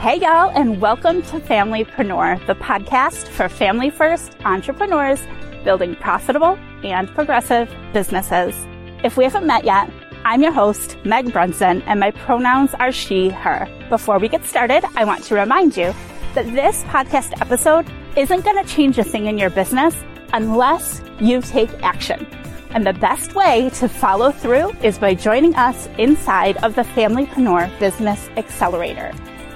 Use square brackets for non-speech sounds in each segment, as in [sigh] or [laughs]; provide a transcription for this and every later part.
Hey, y'all, and welcome to Familypreneur, the podcast for family first entrepreneurs building profitable and progressive businesses. If we haven't met yet, I'm your host, Meg Brunson, and my pronouns are she, her. Before we get started, I want to remind you that this podcast episode isn't going to change a thing in your business unless you take action. And the best way to follow through is by joining us inside of the Familypreneur Business Accelerator.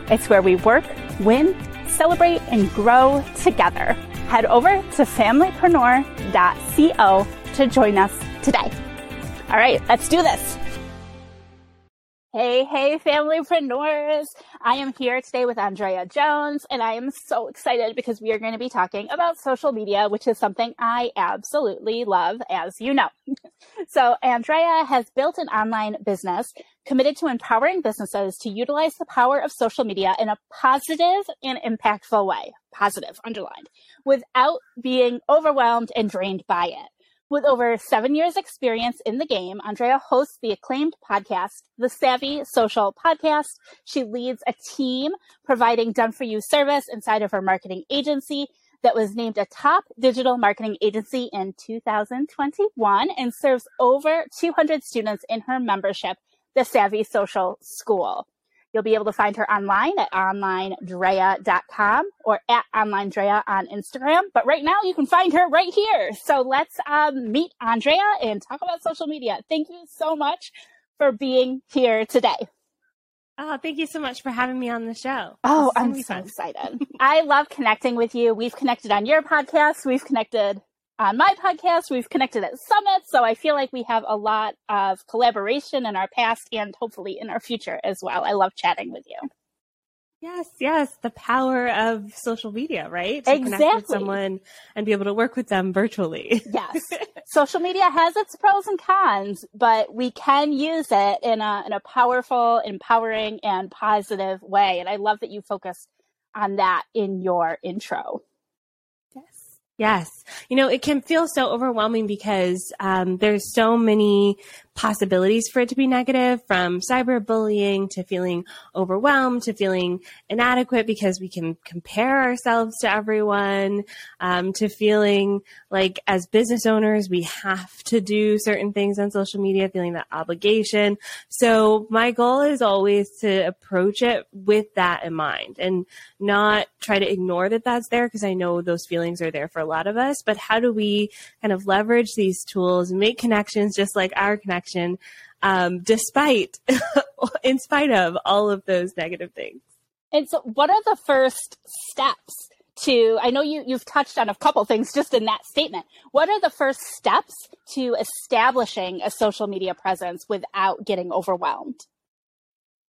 It's where we work, win, celebrate, and grow together. Head over to familypreneur.co to join us today. All right, let's do this. Hey, hey, familypreneurs. I am here today with Andrea Jones, and I am so excited because we are going to be talking about social media, which is something I absolutely love, as you know. [laughs] so, Andrea has built an online business committed to empowering businesses to utilize the power of social media in a positive and impactful way. Positive, underlined, without being overwhelmed and drained by it. With over seven years experience in the game, Andrea hosts the acclaimed podcast, The Savvy Social Podcast. She leads a team providing done for you service inside of her marketing agency that was named a top digital marketing agency in 2021 and serves over 200 students in her membership, The Savvy Social School. You'll be able to find her online at onlinedrea.com or at onlinedrea on Instagram. But right now you can find her right here. So let's um, meet Andrea and talk about social media. Thank you so much for being here today. Oh, thank you so much for having me on the show. Oh, I'm so fun. excited. I love connecting with you. We've connected on your podcast. We've connected on my podcast. We've connected at summits. So I feel like we have a lot of collaboration in our past and hopefully in our future as well. I love chatting with you. Yes, yes, the power of social media, right? To exactly. connect with someone and be able to work with them virtually. yes. [laughs] Social media has its pros and cons, but we can use it in a in a powerful, empowering and positive way. And I love that you focused on that in your intro. Yes. You know, it can feel so overwhelming because um, there's so many possibilities for it to be negative from cyberbullying to feeling overwhelmed to feeling inadequate because we can compare ourselves to everyone um, to feeling like as business owners we have to do certain things on social media feeling that obligation. So my goal is always to approach it with that in mind and not try to ignore that that's there because i know those feelings are there for a lot of us but how do we kind of leverage these tools and make connections just like our connection connection, um, despite, [laughs] in spite of all of those negative things. And so, what are the first steps to? I know you you've touched on a couple things just in that statement. What are the first steps to establishing a social media presence without getting overwhelmed?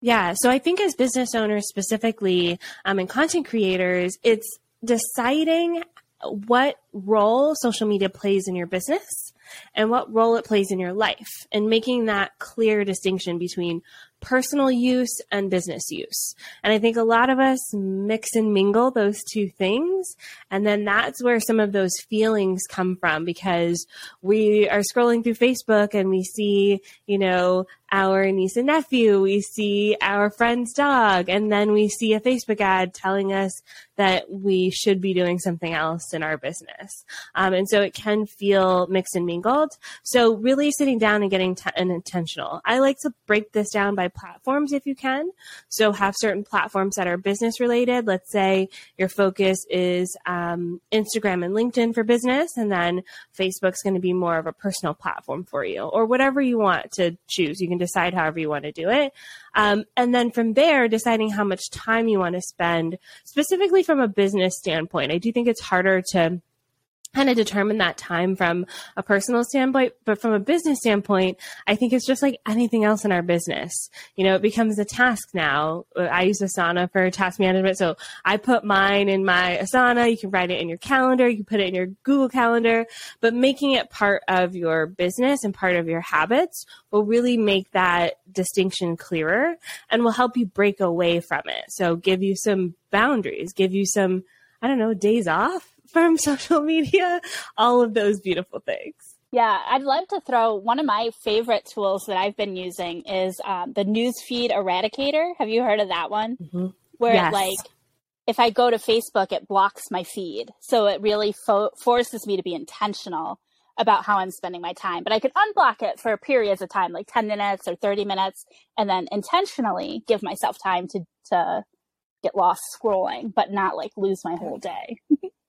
Yeah, so I think as business owners specifically, um, and content creators, it's deciding what role social media plays in your business and what role it plays in your life and making that clear distinction between personal use and business use. And I think a lot of us mix and mingle those two things. And then that's where some of those feelings come from because we are scrolling through Facebook and we see, you know, our niece and nephew, we see our friend's dog, and then we see a Facebook ad telling us that we should be doing something else in our business. Um, and so it can feel mixed and mingled. So really sitting down and getting t- intentional. I like to break this down by platforms if you can. So have certain platforms that are business related. Let's say your focus is um, Instagram and LinkedIn for business, and then Facebook's going to be more of a personal platform for you, or whatever you want to choose. You can decide however you want to do it. Um, and then from there, deciding how much time you want to spend, specifically from a business standpoint. I do think it's harder to kind of determine that time from a personal standpoint, but from a business standpoint, I think it's just like anything else in our business. You know, it becomes a task now. I use Asana for task management. So I put mine in my Asana. You can write it in your calendar. You can put it in your Google calendar, but making it part of your business and part of your habits will really make that distinction clearer and will help you break away from it. So give you some boundaries, give you some, I don't know, days off from social media, all of those beautiful things. Yeah, I'd love to throw one of my favorite tools that I've been using is um, the newsfeed eradicator. Have you heard of that one? Mm-hmm. Where yes. like if I go to Facebook, it blocks my feed, so it really fo- forces me to be intentional about how I'm spending my time. But I could unblock it for periods of time, like ten minutes or thirty minutes, and then intentionally give myself time to to get lost scrolling, but not like lose my whole day. [laughs]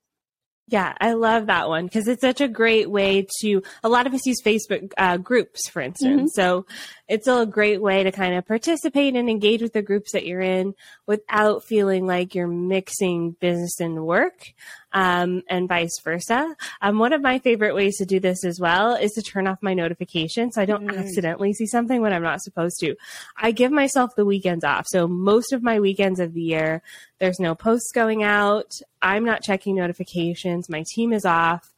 Yeah, I love that one because it's such a great way to. A lot of us use Facebook uh, groups, for instance. Mm-hmm. So it's a great way to kind of participate and engage with the groups that you're in without feeling like you're mixing business and work um, and vice versa. Um, one of my favorite ways to do this as well is to turn off my notifications so I don't mm. accidentally see something when I'm not supposed to. I give myself the weekends off. So most of my weekends of the year, there's no posts going out. I'm not checking notifications. My team is off.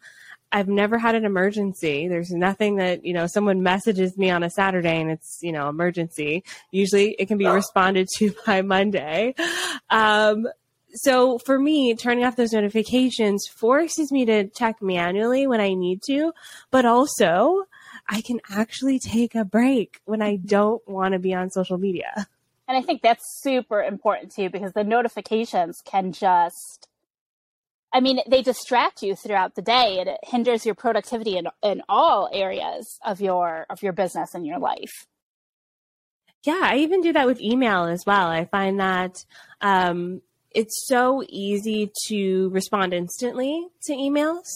I've never had an emergency. There's nothing that, you know, someone messages me on a Saturday and it's, you know, emergency. Usually it can be responded to [laughs] by Monday. Um, so for me, turning off those notifications forces me to check manually when I need to, but also I can actually take a break when I don't want to be on social media. And I think that's super important too because the notifications can just I mean, they distract you throughout the day and it hinders your productivity in in all areas of your of your business and your life. Yeah, I even do that with email as well. I find that um, it's so easy to respond instantly to emails.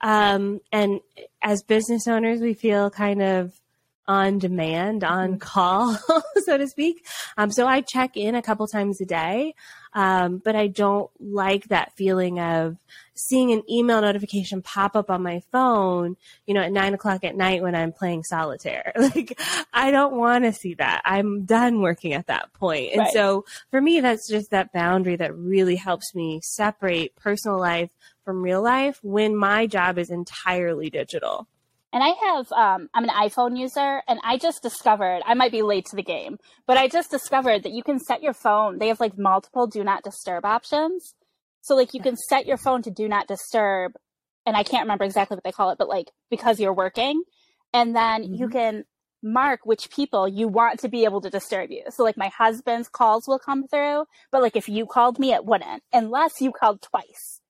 Um, and as business owners, we feel kind of on demand, on mm-hmm. call, [laughs] so to speak. Um, so I check in a couple times a day. Um, but I don't like that feeling of seeing an email notification pop up on my phone, you know, at nine o'clock at night when I'm playing solitaire. [laughs] Like, I don't want to see that. I'm done working at that point. And right. so for me, that's just that boundary that really helps me separate personal life from real life when my job is entirely digital. And I have, um, I'm an iPhone user, and I just discovered, I might be late to the game, but I just discovered that you can set your phone, they have like multiple do not disturb options. So, like, you can set your phone to do not disturb, and I can't remember exactly what they call it, but like, because you're working. And then mm-hmm. you can mark which people you want to be able to disturb you. So, like, my husband's calls will come through, but like, if you called me, it wouldn't, unless you called twice.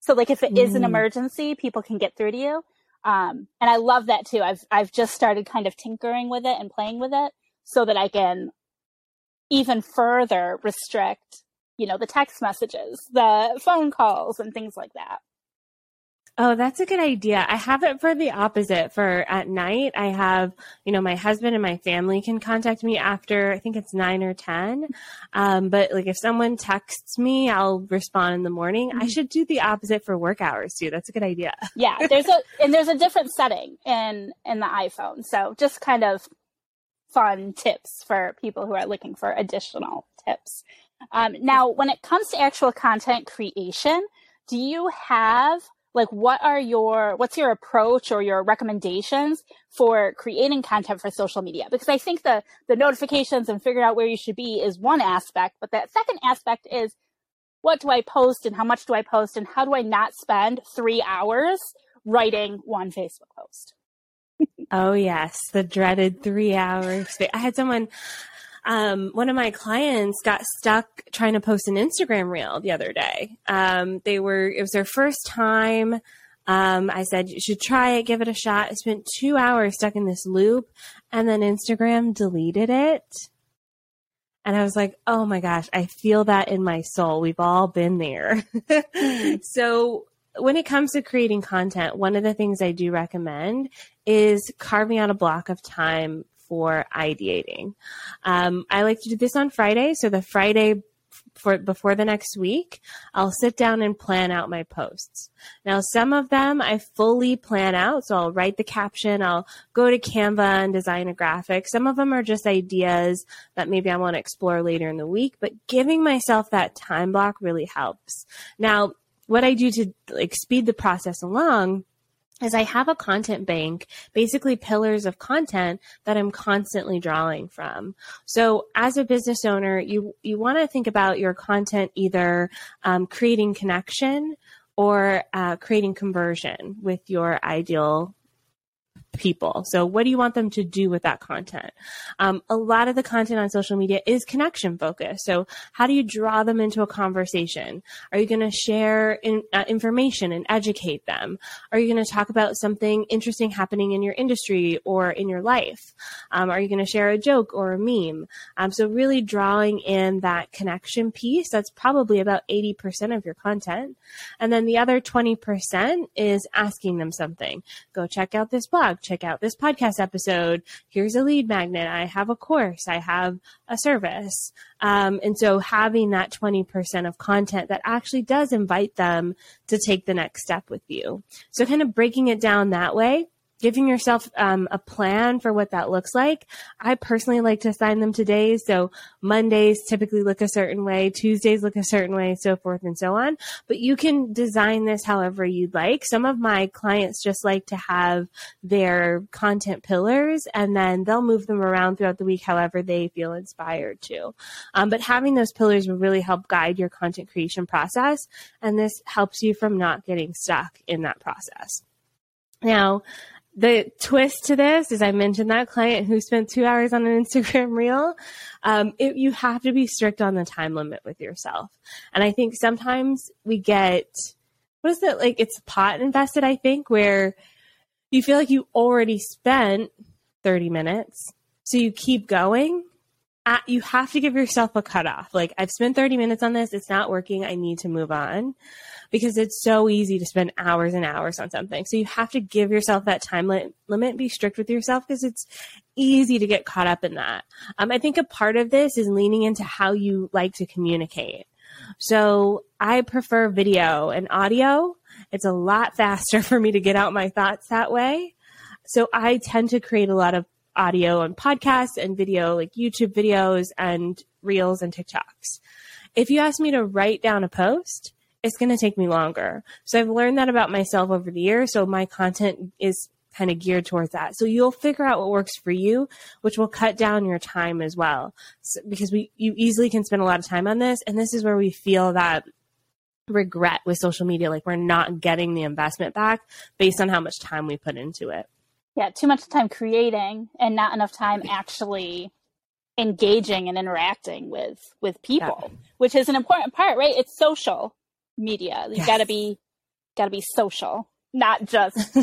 So, like, if it is an mm. emergency, people can get through to you. Um, and I love that too. I've I've just started kind of tinkering with it and playing with it so that I can even further restrict, you know, the text messages, the phone calls, and things like that. Oh, that's a good idea. I have it for the opposite. For at night, I have, you know, my husband and my family can contact me after, I think it's nine or 10. Um, but like if someone texts me, I'll respond in the morning. Mm-hmm. I should do the opposite for work hours too. That's a good idea. [laughs] yeah. There's a, and there's a different setting in, in the iPhone. So just kind of fun tips for people who are looking for additional tips. Um, now, when it comes to actual content creation, do you have like what are your what's your approach or your recommendations for creating content for social media? Because i think the the notifications and figuring out where you should be is one aspect but that second aspect is what do i post and how much do i post and how do i not spend three hours writing one facebook post? Oh yes. The dreaded three hours. I had someone um, one of my clients got stuck trying to post an Instagram reel the other day. Um, they were, it was their first time. Um, I said, you should try it, give it a shot. I spent two hours stuck in this loop and then Instagram deleted it. And I was like, oh my gosh, I feel that in my soul. We've all been there. [laughs] so when it comes to creating content, one of the things I do recommend is carving out a block of time for ideating. Um, I like to do this on Friday. So the Friday for before the next week, I'll sit down and plan out my posts. Now, some of them I fully plan out. So I'll write the caption. I'll go to Canva and design a graphic. Some of them are just ideas that maybe I want to explore later in the week, but giving myself that time block really helps. Now, what I do to like speed the process along is I have a content bank, basically pillars of content that I'm constantly drawing from. So as a business owner, you, you want to think about your content either um, creating connection or uh, creating conversion with your ideal people. So what do you want them to do with that content? Um, a lot of the content on social media is connection focused. So how do you draw them into a conversation? Are you going to share in, uh, information and educate them? Are you going to talk about something interesting happening in your industry or in your life? Um, are you going to share a joke or a meme? Um, so really drawing in that connection piece. That's probably about 80% of your content. And then the other 20% is asking them something. Go check out this blog check out this podcast episode. Here's a lead magnet. I have a course. I have a service. Um, and so having that 20% of content that actually does invite them to take the next step with you. So kind of breaking it down that way giving yourself um, a plan for what that looks like. I personally like to assign them to days. So Mondays typically look a certain way, Tuesdays look a certain way, so forth and so on. But you can design this however you'd like. Some of my clients just like to have their content pillars and then they'll move them around throughout the week however they feel inspired to. Um, but having those pillars will really help guide your content creation process. And this helps you from not getting stuck in that process. Now, the twist to this is I mentioned that client who spent two hours on an Instagram [laughs] reel. Um, it, you have to be strict on the time limit with yourself. And I think sometimes we get, what is it like? It's pot invested, I think, where you feel like you already spent 30 minutes. So you keep going at, you have to give yourself a cutoff. Like, I've spent 30 minutes on this. It's not working. I need to move on because it's so easy to spend hours and hours on something. So you have to give yourself that time limit, be strict with yourself because it's easy to get caught up in that. Um, I think a part of this is leaning into how you like to communicate. So I prefer video and audio. It's a lot [laughs] faster for me to get out my thoughts that way. So I tend to create a lot of audio and podcasts and video, like YouTube videos and reels and TikToks. If you ask me to write down a post, it's going to take me longer. So I've learned that about myself over the years. So my content is kind of geared towards that. So you'll figure out what works for you, which will cut down your time as well. So, because we, you easily can spend a lot of time on this. And this is where we feel that regret with social media. Like we're not getting the investment back based on how much time we put into it yeah too much time creating and not enough time actually engaging and interacting with with people yeah. which is an important part right it's social media you yes. got to be got to be social not just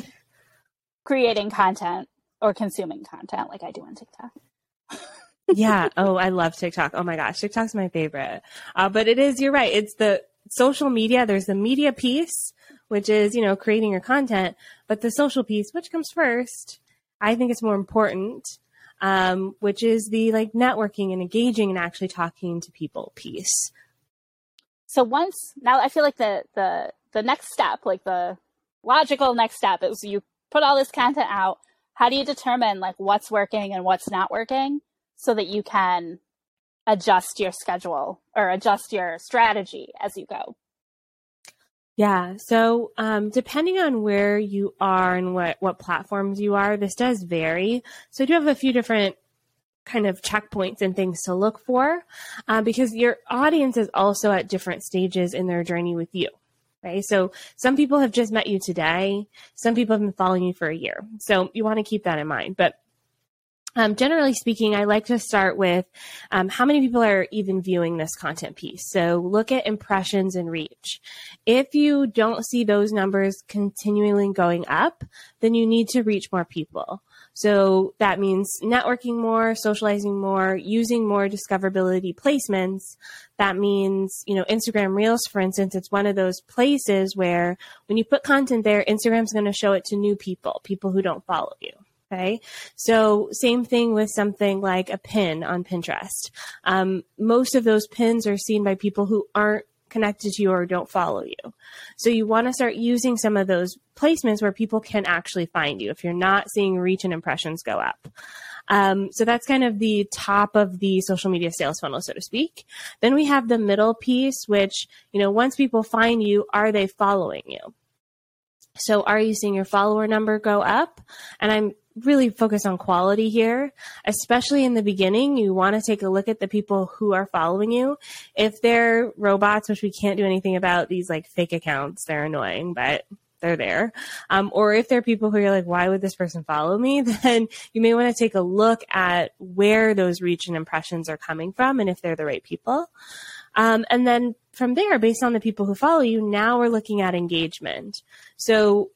[laughs] creating content or consuming content like i do on tiktok yeah [laughs] oh i love tiktok oh my gosh tiktok's my favorite uh, but it is you're right it's the social media there's the media piece which is, you know, creating your content. But the social piece, which comes first, I think it's more important, um, which is the like networking and engaging and actually talking to people piece. So once now, I feel like the the the next step, like the logical next step, is you put all this content out. How do you determine like what's working and what's not working, so that you can adjust your schedule or adjust your strategy as you go? Yeah. So, um, depending on where you are and what, what platforms you are, this does vary. So I do have a few different kind of checkpoints and things to look for, uh, because your audience is also at different stages in their journey with you. Right. So some people have just met you today. Some people have been following you for a year. So you want to keep that in mind. But um, generally speaking, I like to start with um, how many people are even viewing this content piece. So look at impressions and reach. If you don't see those numbers continually going up, then you need to reach more people. So that means networking more, socializing more, using more discoverability placements. That means, you know, Instagram Reels, for instance, it's one of those places where when you put content there, Instagram's going to show it to new people, people who don't follow you Okay. So same thing with something like a pin on Pinterest. Um, most of those pins are seen by people who aren't connected to you or don't follow you. So you want to start using some of those placements where people can actually find you if you're not seeing reach and impressions go up. Um, so that's kind of the top of the social media sales funnel, so to speak. Then we have the middle piece, which, you know, once people find you, are they following you? So are you seeing your follower number go up? And I'm really focus on quality here, especially in the beginning. You want to take a look at the people who are following you. If they're robots, which we can't do anything about, these like fake accounts, they're annoying, but they're there. Um, or if they're people who are like, why would this person follow me? [laughs] Then you may want to take a look at where those reach and impressions are coming from and if they're the right people. Um, and then from there, based on the people who follow you, now we're looking at engagement. So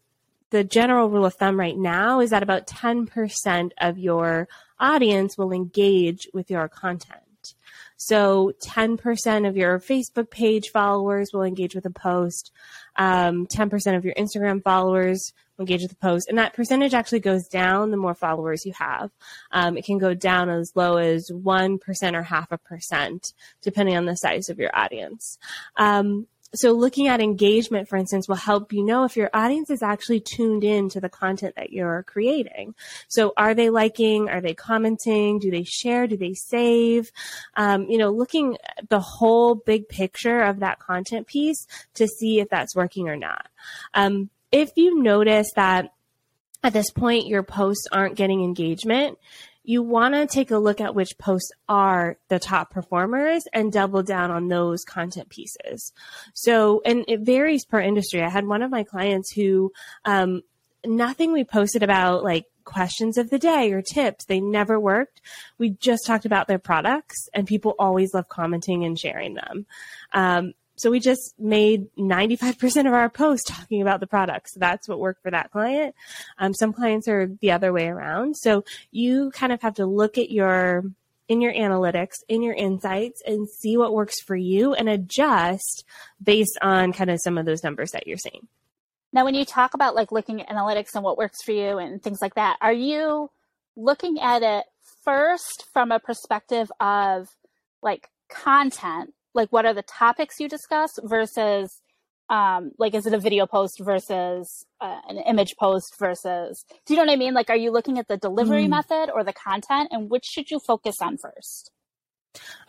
the general rule of thumb right now is that about 10% of your audience will engage with your content. So 10% of your Facebook page followers will engage with a post. Um, 10% of your Instagram followers will engage with a post. And that percentage actually goes down the more followers you have. Um, it can go down as low as 1% or half a percent, depending on the size of your audience. Um, so looking at engagement, for instance, will help you know if your audience is actually tuned in to the content that you're creating. So are they liking? Are they commenting? Do they share? Do they save? Um, you know, looking the whole big picture of that content piece to see if that's working or not. Um, if you notice that at this point your posts aren't getting engagement, you want to take a look at which posts are the top performers and double down on those content pieces. So, and it varies per industry. I had one of my clients who, um, nothing we posted about like questions of the day or tips. They never worked. We just talked about their products and people always love commenting and sharing them. Um, so we just made 95% of our posts talking about the product. So that's what worked for that client. Um, some clients are the other way around. So you kind of have to look at your, in your analytics, in your insights and see what works for you and adjust based on kind of some of those numbers that you're seeing. Now, when you talk about like looking at analytics and what works for you and things like that, are you looking at it first from a perspective of like content like what are the topics you discuss versus um like is it a video post versus uh, an image post versus do you know what i mean? Like are you looking at the delivery mm. method or the content and which should you focus on first?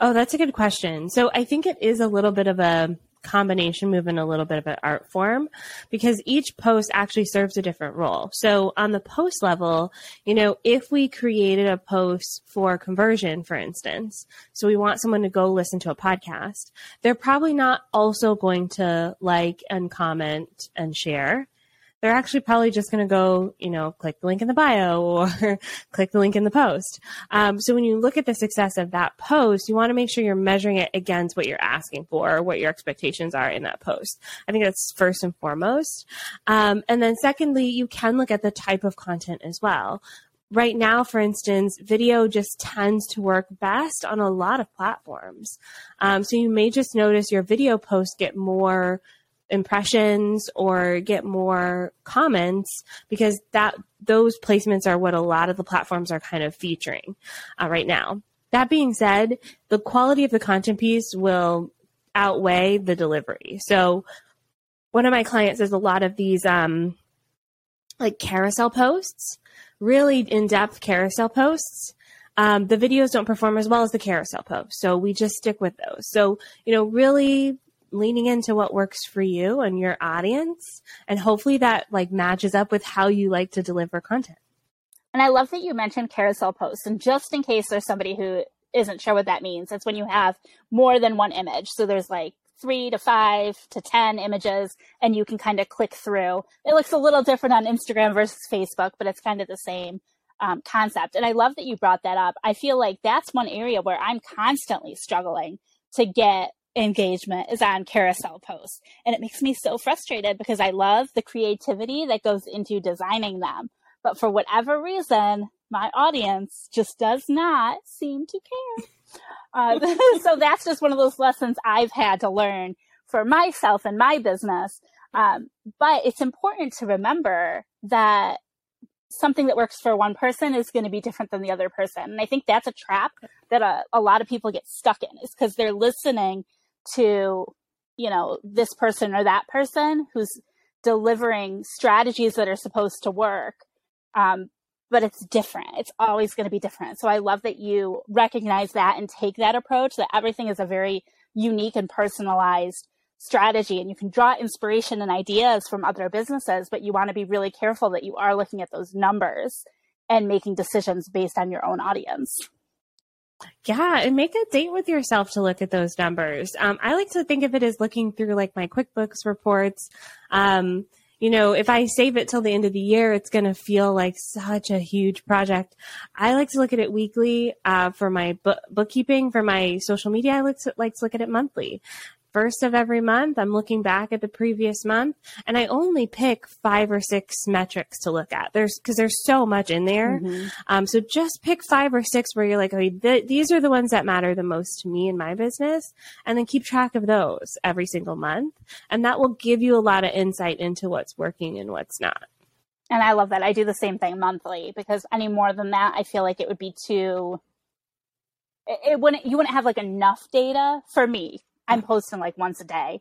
Oh that's a good question. So i think it is a little bit of a combination move in a little bit of an art form because each post actually serves a different role. So on the post level, you know, if we created a post for conversion, for instance, so we want someone to go listen to a podcast, they're probably not also going to like and comment and share they're actually probably just going to go, you know, click the link in the bio or [laughs] click the link in the post. Um, so when you look at the success of that post, you want to make sure you're measuring it against what you're asking for or what your expectations are in that post. I think that's first and foremost. Um, and then secondly, you can look at the type of content as well right now, for instance, video just tends to work best on a lot of platforms. Um, so you may just notice your video posts get more impressions or get more comments because that those placements are what a lot of the platforms are kind of featuring uh, right now. That being said, the quality of the content piece will outweigh the delivery. So one of my clients does a lot of these um, like carousel posts, really in-depth carousel posts. Um, the videos don't perform as well as the carousel posts, so we just stick with those. So you know, really leaning into what works for you and your audience and hopefully that like matches up with how you like to deliver content. And i love that you mentioned carousel posts and just in case there's somebody who isn't sure what that means it's when you have more than one image. So there's like three to five to ten images and you can kind of click through. It looks a little different on instagram versus facebook but it's kind of the same um, concept. And i love that you brought that up. I feel like that's one area where i'm constantly struggling to get engagement is on carousel posts. And it makes me so frustrated because I love the creativity that goes into designing them. But for whatever reason, my audience just does not seem to care. Uh, [laughs] so that's just one of those lessons I've had to learn for myself and my business. Um, but it's important to remember that something that works for one person is going to be different than the other person. And I think that's a trap that a, a lot of people get stuck in is because they're listening to, you know, this person or that person who's delivering strategies that are supposed to work. Um, but it's different. It's always going to be different. So I love that you recognize that and take that approach that everything is a very unique and personalized strategy and you can draw inspiration and ideas from other businesses, but you want to be really careful that you are looking at those numbers and making decisions based on your own audience. Yeah, and make a date with yourself to look at those numbers. Um, I like to think of it as looking through like my QuickBooks reports. Um, you know, if I save it till the end of the year, it's going to feel like such a huge project. I like to look at it weekly uh, for my book- bookkeeping, for my social media. I like to, like to look at it monthly first of every month, I'm looking back at the previous month and I only pick five or six metrics to look at. There's because there's so much in there. Mm-hmm. Um, so just pick five or six where you're like, okay, th- these are the ones that matter the most to me in my business. And then keep track of those every single month. And that will give you a lot of insight into what's working and what's not. And I love that. I do the same thing monthly because any more than that, I feel like it would be too it wouldn't you wouldn't have like enough data for me I'm posting like once a day.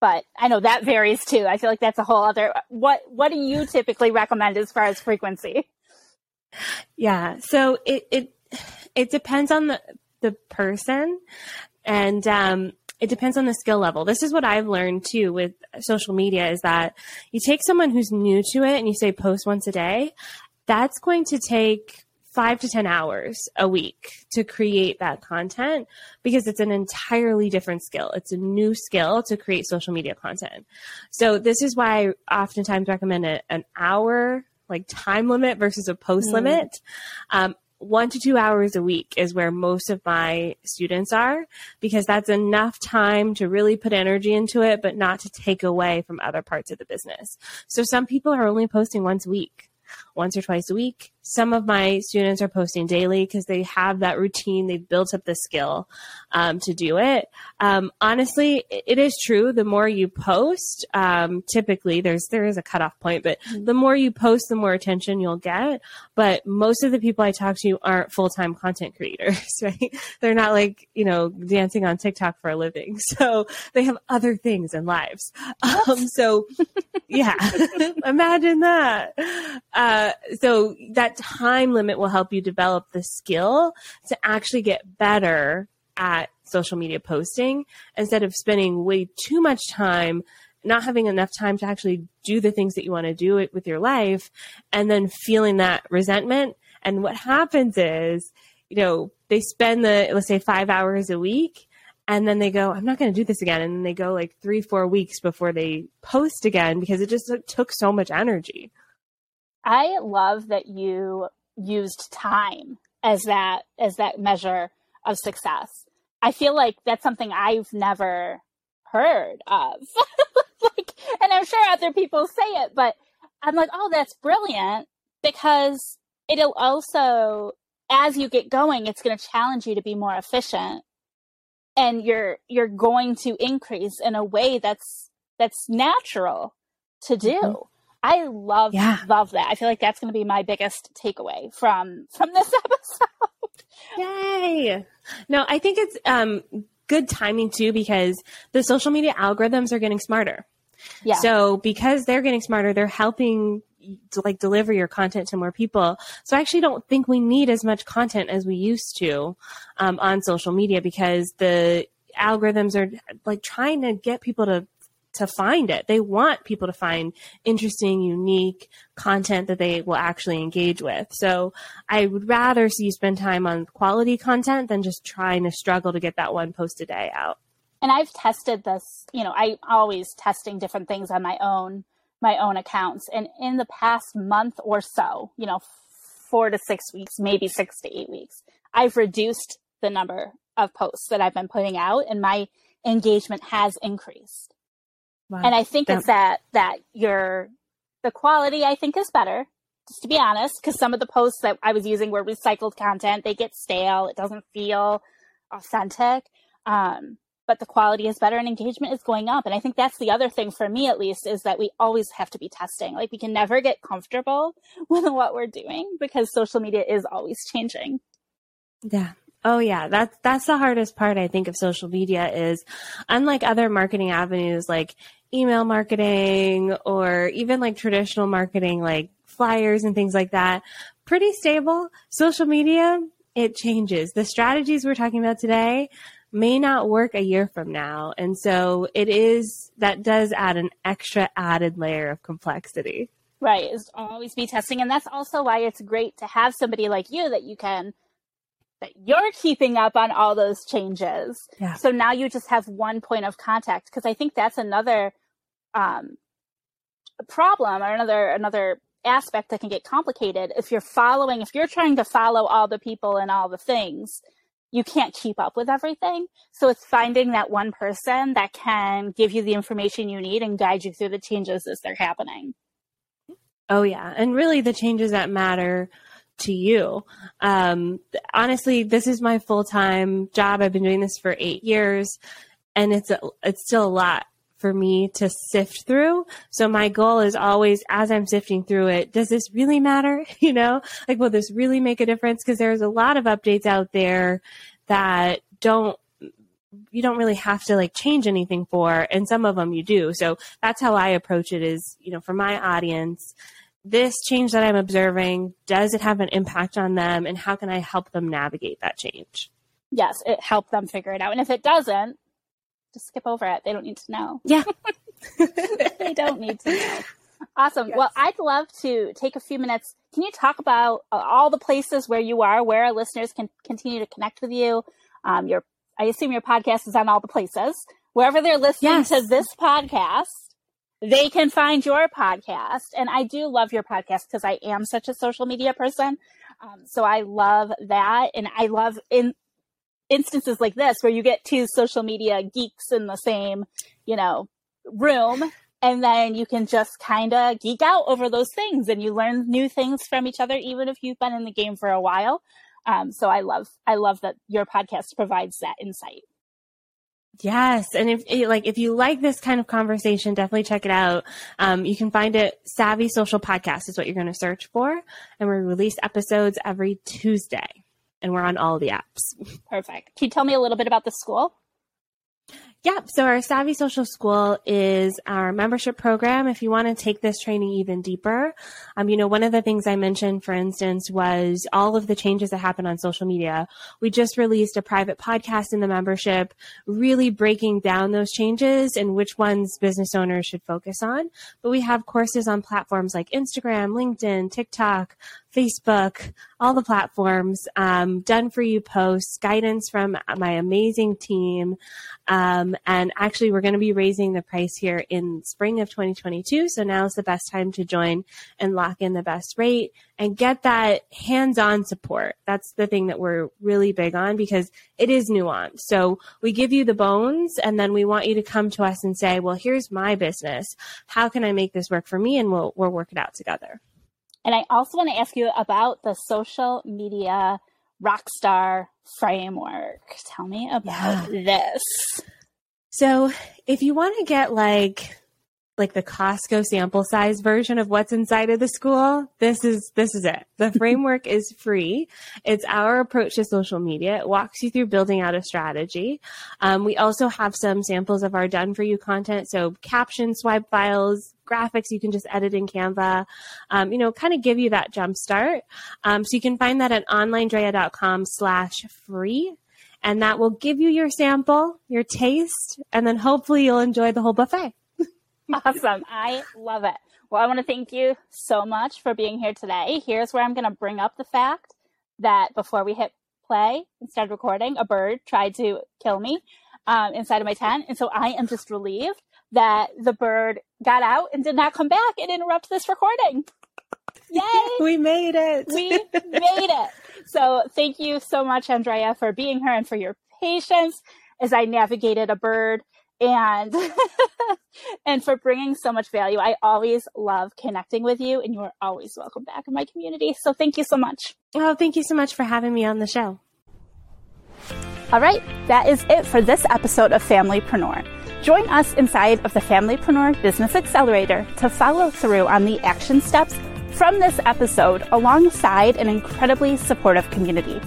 But I know that varies too. I feel like that's a whole other what what do you typically recommend as far as frequency? Yeah. So it it it depends on the the person and um it depends on the skill level. This is what I've learned too with social media is that you take someone who's new to it and you say post once a day. That's going to take five to 10 hours a week to create that content because it's an entirely different skill. It's a new skill to create social media content. So this is why I oftentimes recommend a, an hour like time limit versus a post mm. limit. Um, one to two hours a week is where most of my students are because that's enough time to really put energy into it, but not to take away from other parts of the business. So some people are only posting once a week once or twice a week. Some of my students are posting daily because they have that routine. They've built up the skill um, to do it. Um, honestly, it is true. The more you post, um, typically there's there is a cutoff point, but mm-hmm. the more you post, the more attention you'll get. But most of the people I talk to aren't full time content creators, [laughs] right? They're not like you know dancing on TikTok for a living, [laughs] so they have other things in lives. Um, so [laughs] yeah, imagine that. Uh, so that time limit will help you develop the skill to actually get better at social media posting instead of spending way too much time not having enough time to actually do the things that you want to do it with your life and then feeling that resentment. And what happens is you know they spend the let's say 5 hours a week and then they go i'm not going to do this again. And then they go like 3 4 weeks before they post again because it just took so much energy I love that you used time as that as that measure of success. I feel like that's something I've never heard of. [laughs] like, and I'm sure other people say it, but I'm like, oh, that's brilliant because it'll also, as you get going, it's going to challenge you to be more efficient, and you're you're going to increase in a way that's that's natural to do. Mm-hmm. I love yeah. love that. I feel like that's going to be my biggest takeaway from from this [laughs] episode. Yay! No, I think it's um, good timing too because the social media algorithms are getting smarter. Yeah. So because they're getting smarter, they're helping to like deliver your content to more people. So I actually don't think we need as much content as we used to um, on social media because the algorithms are like trying to get people to to find it. They want people to find interesting, unique content that they will actually engage with. So I would rather see you spend time on quality content than just trying to struggle to get that one post a day out. And I've tested this, you know, I always testing different things on my own my own accounts. And in the past month or so, you know, four to six weeks, maybe six to eight weeks, I've reduced the number of posts that I've been putting out and my engagement has increased. Wow. And I think that- it's that that your the quality I think is better, just to be honest, because some of the posts that I was using were recycled content. They get stale. It doesn't feel authentic. Um, but the quality is better and engagement is going up. And I think that's the other thing for me, at least, is that we always have to be testing. Like we can never get comfortable [laughs] with what we're doing because social media is always changing. Yeah. Oh yeah, that's that's the hardest part I think of social media is unlike other marketing avenues like email marketing or even like traditional marketing like flyers and things like that, pretty stable. Social media, it changes. The strategies we're talking about today may not work a year from now. And so it is, that does add an extra added layer of complexity. Right. Is always be testing. And that's also why it's great to have somebody like you that you can, that you're keeping up on all those changes. Yeah. So now you just have one point of contact. Cause I think that's another, um, problem or another, another aspect that can get complicated if you're following if you're trying to follow all the people and all the things you can't keep up with everything. So it's finding that one person that can give you the information you need and guide you through the changes as they're happening. Oh, yeah. And really, the changes that matter to you. Um, honestly, this is my full time job. I've been doing this for eight years, and it's a, it's still a lot for me to sift through. So my goal is always, as I'm sifting through it, does this really matter? [laughs] You know, like, will this really make a difference? Because there's a lot of updates out there that don't you don't really have to like change anything for and some of them you do so that's how i approach it is you know for my audience this change that i'm observing does it have an impact on them and how can i help them navigate that change? Yes it help them figure it out. And if it doesn't just skip over it. They don't need to know. Yeah. [laughs] [laughs] They don't need to know. Awesome. Yes. well i'd love to take a few minutes. Can you talk about uh, all the places where you are, where our listeners can continue to connect with you? Um, your, I assume your podcast is on all the places. Wherever they're listening yes. to this podcast, they can find your podcast. And I do love your podcast because I am such a social media person. Um, so I love that. And I love in instances like this where you get two social media geeks in the same, you know, room and then you can just kind of geek out over those things and you learn new things from each other even if you've been in the game for a while um, so i love i love that your podcast provides that insight Yes, and if like if you like this kind of conversation, definitely check it out. Um, you can find it Savvy Social Podcast is what you're going to search for, and we release episodes every Tuesday, and we're on all the apps. [laughs] Perfect. Can you tell me a little bit about the school? Yeah, so our Savvy Social School is our membership program. If you want to take this training even deeper, um, you know, one of the things I mentioned, for instance, was all of the changes that happen on social media. We just released a private podcast in the membership, really breaking down those changes and which ones business owners should focus on. But we have courses on platforms like Instagram, LinkedIn, TikTok, Facebook, all the platforms, um, done for you posts, guidance from my amazing team. Um, and actually, we're going to be raising the price here in spring of 2022. So now is the best time to join and lock in the best rate and get that hands on support. That's the thing that we're really big on because it is nuanced. So we give you the bones and then we want you to come to us and say, well, here's my business. How can I make this work for me? And we'll, we'll work it out together. And I also want to ask you about the social media rock star framework. Tell me about yeah. this. So, if you want to get like like the Costco sample size version of what's inside of the school, this is this is it. The [laughs] framework is free. It's our approach to social media. It walks you through building out a strategy. Um, we also have some samples of our done for you content, so caption swipe files, graphics you can just edit in Canva. Um, you know, kind of give you that jump start. Um, so you can find that at onlinedrea.com slash free and that will give you your sample, your taste, and then hopefully you'll enjoy the whole buffet awesome. I love it. Well, I want to thank you so much for being here today. Here's where I'm going to bring up the fact that before we hit play and started recording, a bird tried to kill me um, inside of my tent. And so I am just relieved that the bird got out and did not come back and interrupt this recording. Yay! [laughs] we made it. we made it. So thank you so much, Andrea, for being here and for your patience as I navigated a bird and [laughs] and for bringing so much value. I always love connecting with you and you are always welcome back in my community. So thank you so much. Oh, thank you so much for having me on the show. All right, that is it for this episode of Familypreneur. Join us inside of the Familypreneur Business Accelerator to follow through on the action steps from this episode alongside an incredibly supportive community.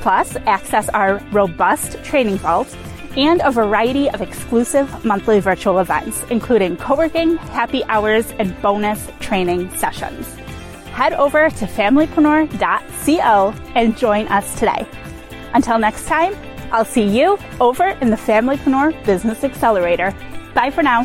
Plus, access our robust training vault and a variety of exclusive monthly virtual events, including co-working, happy hours, and bonus training sessions. Head over to familypreneur.co and join us today. Until next time, I'll see you over in the Familypreneur Business Accelerator. Bye for now.